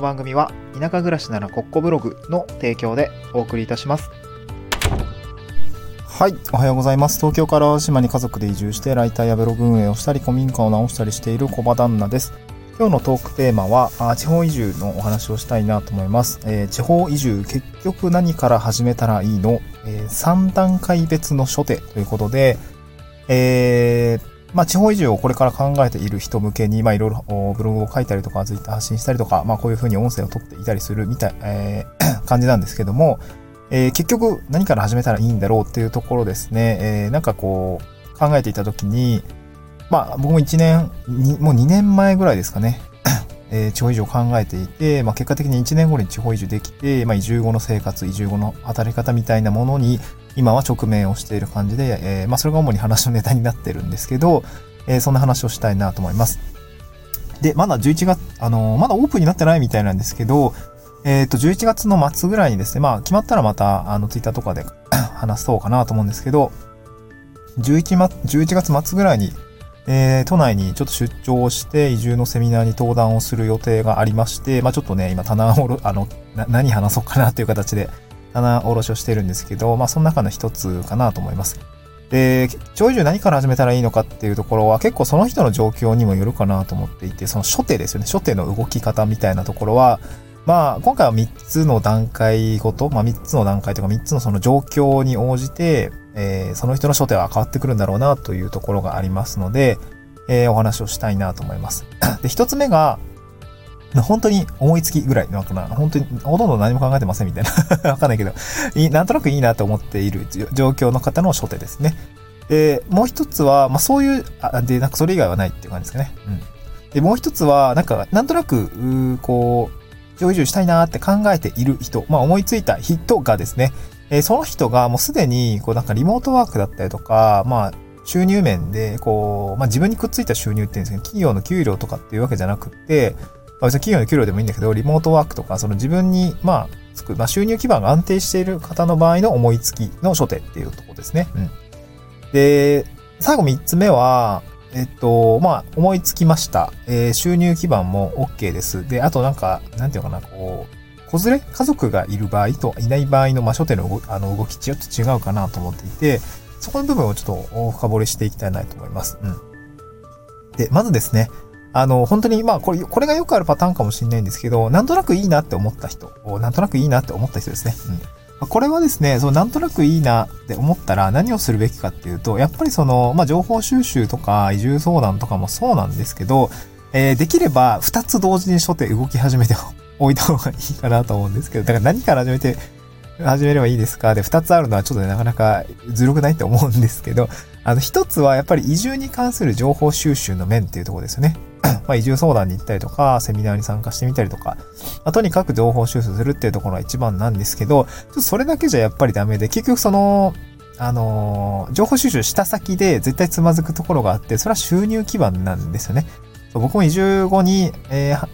の番組は田舎暮らしならコッコブログの提供でお送りいたします。はい、おはようございます。東京から島に家族で移住してライターやブログ運営をしたり古民家を直したりしている小場旦那です。今日のトークテーマはあ地方移住のお話をしたいなと思います。えー地方移住結局何から始めたらいいの、え3段階別の初手ということで、えーまあ、地方移住をこれから考えている人向けに、まあ、いろいろブログを書いたりとか、ツイッター発信したりとか、まあ、こういうふうに音声を取っていたりするみたい、えー 感じなんですけども、えー結局何から始めたらいいんだろうっていうところですね、えーなんかこう、考えていたときに、まあ、僕も1年、もう2年前ぐらいですかね、えー地方移住を考えていて、まあ、結果的に1年後に地方移住できて、まあ、移住後の生活、移住後の働き方みたいなものに、今は直面をしている感じで、えーまあ、それが主に話のネタになってるんですけど、えーそんな話をしたいなと思います。で、まだ11月、あのーまだオープンになってないみたいなんですけど、えっ、と、11月の末ぐらいにですね、まあ、決まったらまた、あの、ツイッターとかで 話そうかなと思うんですけど、11, ま11月末ぐらいに、えー都内にちょっと出張をして、移住のセミナーに登壇をする予定がありまして、まあ、ちょっとね、今、棚を、あの、な 何話そうかなという形で、棚卸しをしてるんですけど、まあ、その中の一つかなと思います。で、地方移住何から始めたらいいのかっていうところは結構その人の状況にもよるかなと思っていて、その初手ですよね。初手の動き方みたいなところは、まあ、今回は3つの段階ごと、まあ3つの段階とか3つのその状況に応じて、えーその人の初手は変わってくるんだろうなというところがありますので、えーお話をしたいなと思います。で、1つ目が、本当に思いつきぐらいのかな。本当に、ほとんど何も考えてませんみたいな。わかんないけど、なんとなくいいなと思っている状況の方の初手ですね。で、もう一つは、まあそういう、あで、なんかそれ以外はないっていう感じですかね。うん。で、もう一つは、なんか、なんとなく、うーこう、上移住したいなって考えている人、まあ思いついた人がですね、えーその人がもうすでに、こうなんかリモートワークだったりとか、まあ、収入面で、こう、まあ自分にくっついた収入っていうんですけど、企業の給料とかっていうわけじゃなくて、まあ別に企業の給料でもいいんだけど、リモートワークとか、その自分に、まあ、つく、まあ収入基盤が安定している方の場合の思いつきの初手っていうところですね。うん。で、最後三つ目は、えっと、まあ、思いつきました。えー収入基盤も OK です。で、あとなんか、なんていうのかな、こう、子連れ家族がいる場合といない場合の、まあ、初手の動あの動きちょっと違うかなと思っていて、そこの部分をちょっと深掘りしていきたいなと思います。うん。で、まずですね、あの、本当に、まあ、これ、これがよくあるパターンかもしれないんですけど、なんとなくいいなって思った人、なんとなくいいなって思った人ですね。うん。これはですね、そのなんとなくいいなって思ったら何をするべきかっていうと、やっぱりその、まあ、情報収集とか移住相談とかもそうなんですけど、えーできれば2つ同時に初手動き始めておいた方がいいかなと思うんですけど、だから何から始めて、始めればいいですか？で、2つあるのはちょっとね、なかなかずるくないと思うんですけど、あの、1つはやっぱり移住に関する情報収集の面っていうところですよね。まあ、移住相談に行ったりとか、セミナーに参加してみたりとか、まあ、とにかく情報収集するっていうところが一番なんですけど、ちょっとそれだけじゃやっぱりダメで、結局その、あのー情報収集した先で絶対つまずくところがあって、それは収入基盤なんですよね。僕も移住後に、えー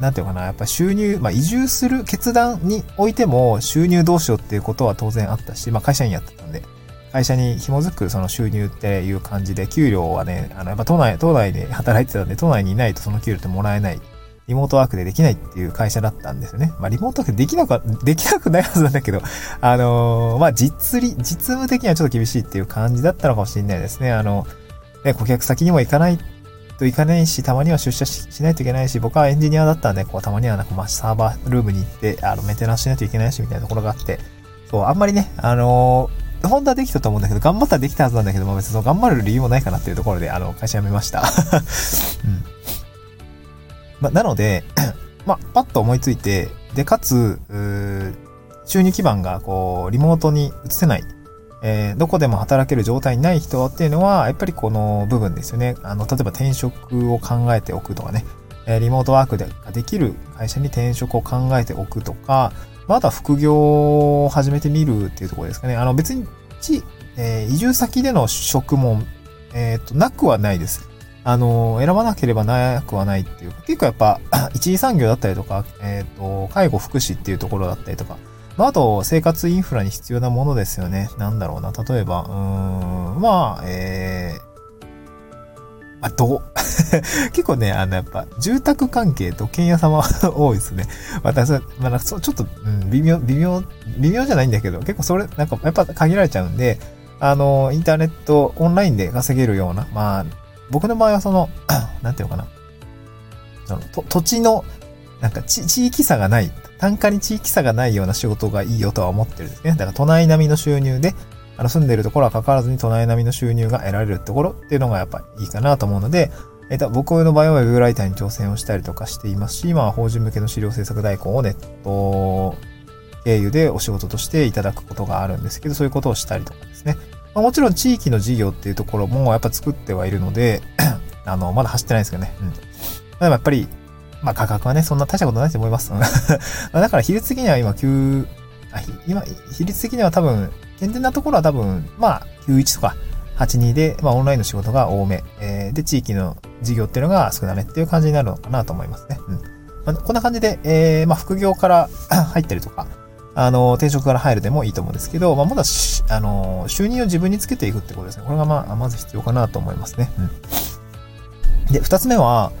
なんていうかな、やっぱ収入、まあ移住する決断においても収入どうしようっていうことは当然あったし、まあ会社員やってたんで、会社に紐づくその収入っていう感じで、給料はね、あの、やっぱ都内、都内で働いてたんで、都内にいないとその給料ってもらえない。リモートワークでできないっていう会社だったんですよね。まあ、リモートワークできなく、できなくないはずなんだけど、あのーまあ、実利、実務的にはちょっと厳しいっていう感じだったのかもしれないですね。あの、ね、顧客先にも行かないといかないし、たまには出社しないといけないし、僕はエンジニアだったんで、こう、たまにはなんか、まあ、サーバールームに行って、あの、メンテナンスしないといけないし、みたいなところがあって、そう、あんまりね、あのー本当はできたと思うんだけど、頑張ったらできたはずなんだけど、まあ別にその頑張る理由もないかなっていうところで、あの、会社辞めました。うん。まあ、なので、まあ、パッと思いついて、で、かつ、うー収入基盤が、こう、リモートに移せない、えーどこでも働ける状態にない人っていうのは、やっぱりこの部分ですよね。あの、例えば転職を考えておくとかね、えリモートワークでができる会社に転職を考えておくとか、また副業を始めてみるっていうところですかね。あの、別に、ちえ移住先での職も、えっ、と、なくはないです。あの、選ばなければなくはないっていう、結構やっぱ、一次産業だったりとか、えっ、と、介護福祉っていうところだったりとか、まあ、あと、生活インフラに必要なものですよね。なんだろうな。例えば、うーん、まあ、えー、あ、ど 結構ね、あの、やっぱ、住宅関係、土建屋様 多いですね。また、まあ、ちょっと、うん、微妙、微妙、微妙じゃないんだけど、結構それ、なんか、やっぱ限られちゃうんで、あの、インターネット、オンラインで稼げるような、まあ、僕の場合はその、なんていうのかな。その、土地の、なんか地、地域差がない、単価に地域差がないような仕事がいいよとは思ってるんですね。だから、都内並みの収入で、あの、住んでるところは関わらずに都内並みの収入が得られるところっていうのがやっぱいいかなと思うので、えっと、僕の場合は Web ライターに挑戦をしたりとかしていますし、今は法人向けの資料制作代行をネット経由でお仕事としていただくことがあるんですけど、そういうことをしたりとかですね。まあ、もちろん地域の事業っていうところもやっぱ作ってはいるので、あの、まだ走ってないですけどね。うん。でもやっぱり、まあ価格はね、そんな大したことないと思います。だから比率的には今9、あ今、比率的には多分、健全なところは多分、まあ91とか82で、まあオンラインの仕事が多め、えー、で、地域の事業っていうのが少なめっていう感じになるのかなと思いますね。うん。まあ、こんな感じで、えー、まあ副業から 入ったりとか、あの、転職から入るでもいいと思うんですけど、まあ、まだあの、収入を自分につけていくってことですね。これがまあ、まず必要かなと思いますね。うん。で、二つ目は、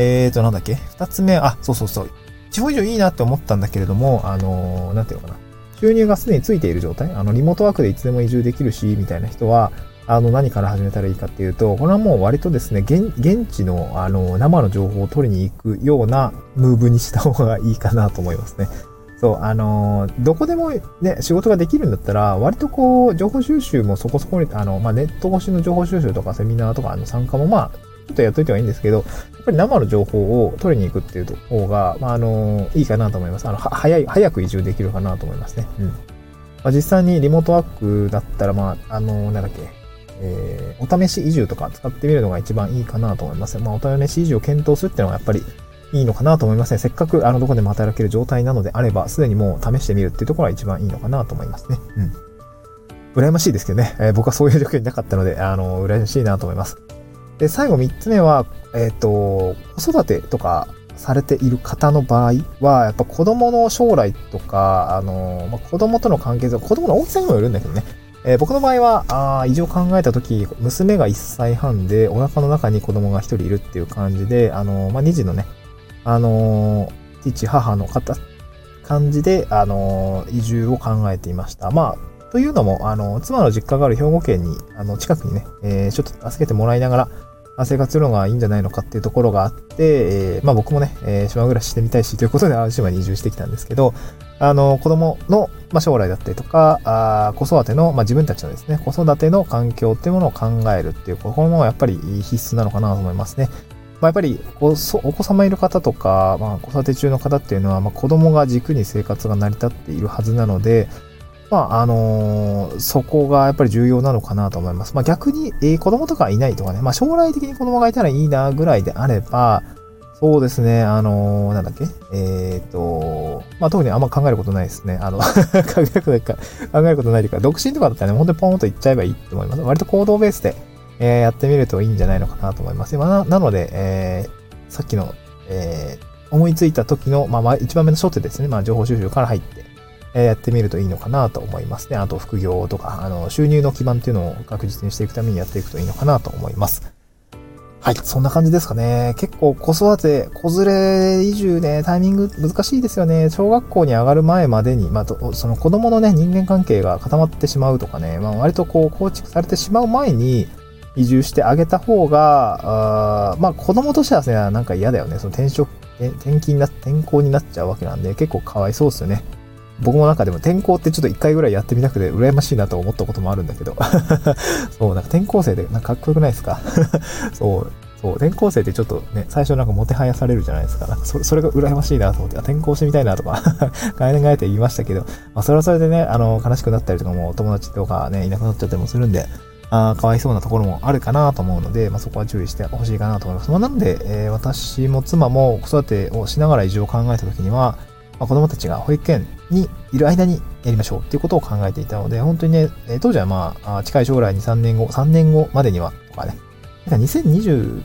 えーと、なんだっけ？二つ目、あ、そうそうそう。地方以上いいなって思ったんだけれども、あの、なんていうのかな。収入がすでについている状態？あの、リモートワークでいつでも移住できるし、みたいな人は、あの、何から始めたらいいかっていうと、これはもう割とですね、現現地の、あの、生の情報を取りに行くようなムーブにした方がいいかなと思いますね。そう、あのー、どこでもね、仕事ができるんだったら、割とこう、情報収集もそこそこに、あの、まあ、ネット越しの情報収集とかセミナーとかの参加もまあ、ちょっとやっといてはいいんですけど、やっぱり生の情報を取りに行くっていう方が、まあ、あの、いいかなと思います。あの、早い、早く移住できるかなと思いますね。うん。まあ、実際にリモートワークだったら、まあ、あの、なんだっけ、えー、お試し移住とか使ってみるのが一番いいかなと思います。まあ、お試し移住を検討するっていうのはやっぱり、いいのかなと思いますね。せっかくあのどこでも働ける状態なのであれば、すでにもう試してみるっていうところが一番いいのかなと思いますね。うん。羨ましいですけどね。えー、僕はそういう状況になかったので、あの、羨ましいなと思います。で、最後三つ目は、えっ、ー、と、子育てとかされている方の場合は、やっぱ子供の将来とか、あの、まあ、子供との関係性、子供の大きさにもよるんだけどね。えー、僕の場合は、あ異常考えたとき、娘が1歳半で、お腹の中に子供が1人いるっていう感じで、あの、まあ、2児のね、あの、父、母の方、感じで、あの、移住を考えていました。まあ、というのも、あの、妻の実家がある兵庫県に、あの、近くにね、えー、ちょっと助けてもらいながら、生活するのがいいんじゃないのかっていうところがあって、えー、まあ僕もね、えー、島暮らししてみたいしということで淡路島に移住してきたんですけど、あの、子供の、まあ、将来だったりとか、あ子育ての、まあ、自分たちのですね、子育ての環境っていうものを考えるっていう、ここもやっぱり必須なのかなと思いますね。まあ、やっぱりお子様いる方とか、まあ、子育て中の方っていうのは、まあ、子供が軸に生活が成り立っているはずなので、まあ、あのー、そこがやっぱり重要なのかなと思います。まあ、逆に、えー、子供とかいないとかね、まあ、将来的に子供がいたらいいなぐらいであれば、そうですね、あのー、なんだっけ？えっ、と、まあ、特にあんま考えることないですね。あの 考えることないか、考えることないというか、独身とかだったらね、本当にポンと言っちゃえばいいと思います。割と行動ベースで、えー、やってみるといいんじゃないのかなと思います。まあ、なので、えー、さっきの、えー、思いついた時の、まあまあ、一番目の初手ですね。まあ、情報収集から入って、えー、やってみるといいのかなと思いますね。あと、副業とか、あの、収入の基盤っていうのを確実にしていくためにやっていくといいのかなと思います。はい、そんな感じですかね。結構子育て、子連れ移住ね、タイミング難しいですよね。小学校に上がる前までに、まあ、その子供のね、人間関係が固まってしまうとかね、まあ、割とこう構築されてしまう前に、移住してあげた方が、あまあ子供としてはね、なんか嫌だよね。その転職、転勤な、転校になっちゃうわけなんで、結構かわいそうですよね。僕もなんかでも転校ってちょっと一回ぐらいやってみたくて羨ましいなと思ったこともあるんだけど。そう、なんか転校生でなんかかっこよくないですか？そう。そう、転校生ってちょっとね、最初なんかもてはやされるじゃないですか。なんかそれそれが羨ましいなと思って、転校してみたいなとか 概念変えて言いましたけど、まあそれはそれでね、あの、悲しくなったりとかも友達とかね、いなくなっちゃったりもするんで、あかわいそうなところもあるかなと思うので、まあ、そこは注意してほしいかなと思います。まあ、なので、えー、私も妻も子育てをしながら移住を考えたときには、まあ、子供たちが保育園にいる間にやりましょうっていうことを考えていたので、本当にね、え当時はまあ、近い将来に3年後、3年後までにはとかね、なんか2022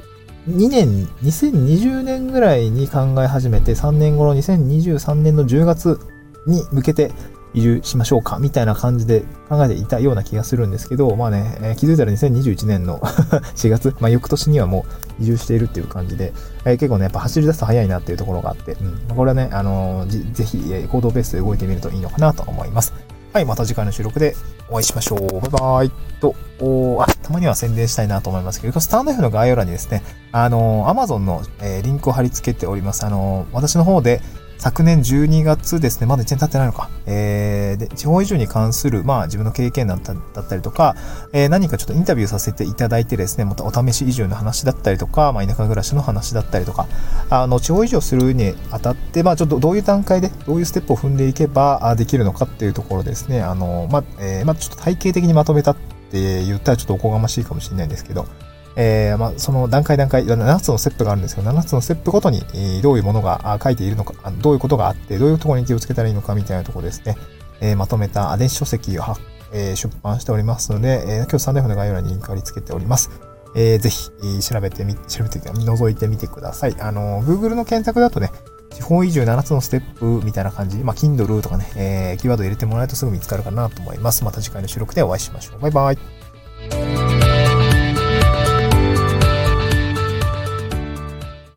年、2020年ぐらいに考え始めて、3年後の2023年の10月に向けて、移住しましょうかみたいな感じで考えていたような気がするんですけど、まあね、えー、気づいたら2021年の 4月、まあ翌年にはもう移住しているっていう感じで、えー、結構ね、やっぱ走り出すと早いなっていうところがあって、うん、これはね、あのー、ぜひ、え行動ベースで動いてみるといいのかなと思います。はい、また次回の収録でお会いしましょう。バイバーイと、おあ、たまには宣伝したいなと思いますけど、スタンド F の概要欄にですね、あの、Amazon の、えー、リンクを貼り付けております。あの、私の方で、昨年12月ですね、まだ1年経ってないのか。えー、で、地方移住に関する、まあ自分の経験だっただったりとか、えー、何かちょっとインタビューさせていただいてですね、またお試し移住の話だったりとか、まあ田舎暮らしの話だったりとか、あの、地方移住するにあたって、まあちょっとどういう段階で、どういうステップを踏んでいけばできるのかっていうところですね、あの、まあ、えー、まあちょっと体系的にまとめたって言ったらちょっとおこがましいかもしれないんですけど、えー、まあ、その段階段階、7つのステップがあるんですけど、7つのステップごとに、どういうものが書いているのか、どういうことがあって、どういうところに気をつけたらいいのかみたいなところですね、えー、まとめた電子書籍を、えー、出版しておりますので、えー、今日3 f の概要欄にリンク貼り付けております。えー、ぜひ、調べてみ、調べて、覗いてみてください。あの、Google の検索だとね、地方移住7つのステップみたいな感じ、まあ、Kindle とかね、えー、キーワード入れてもらえるとすぐ見つかるかなと思います。また次回の収録でお会いしましょう。バイバイ。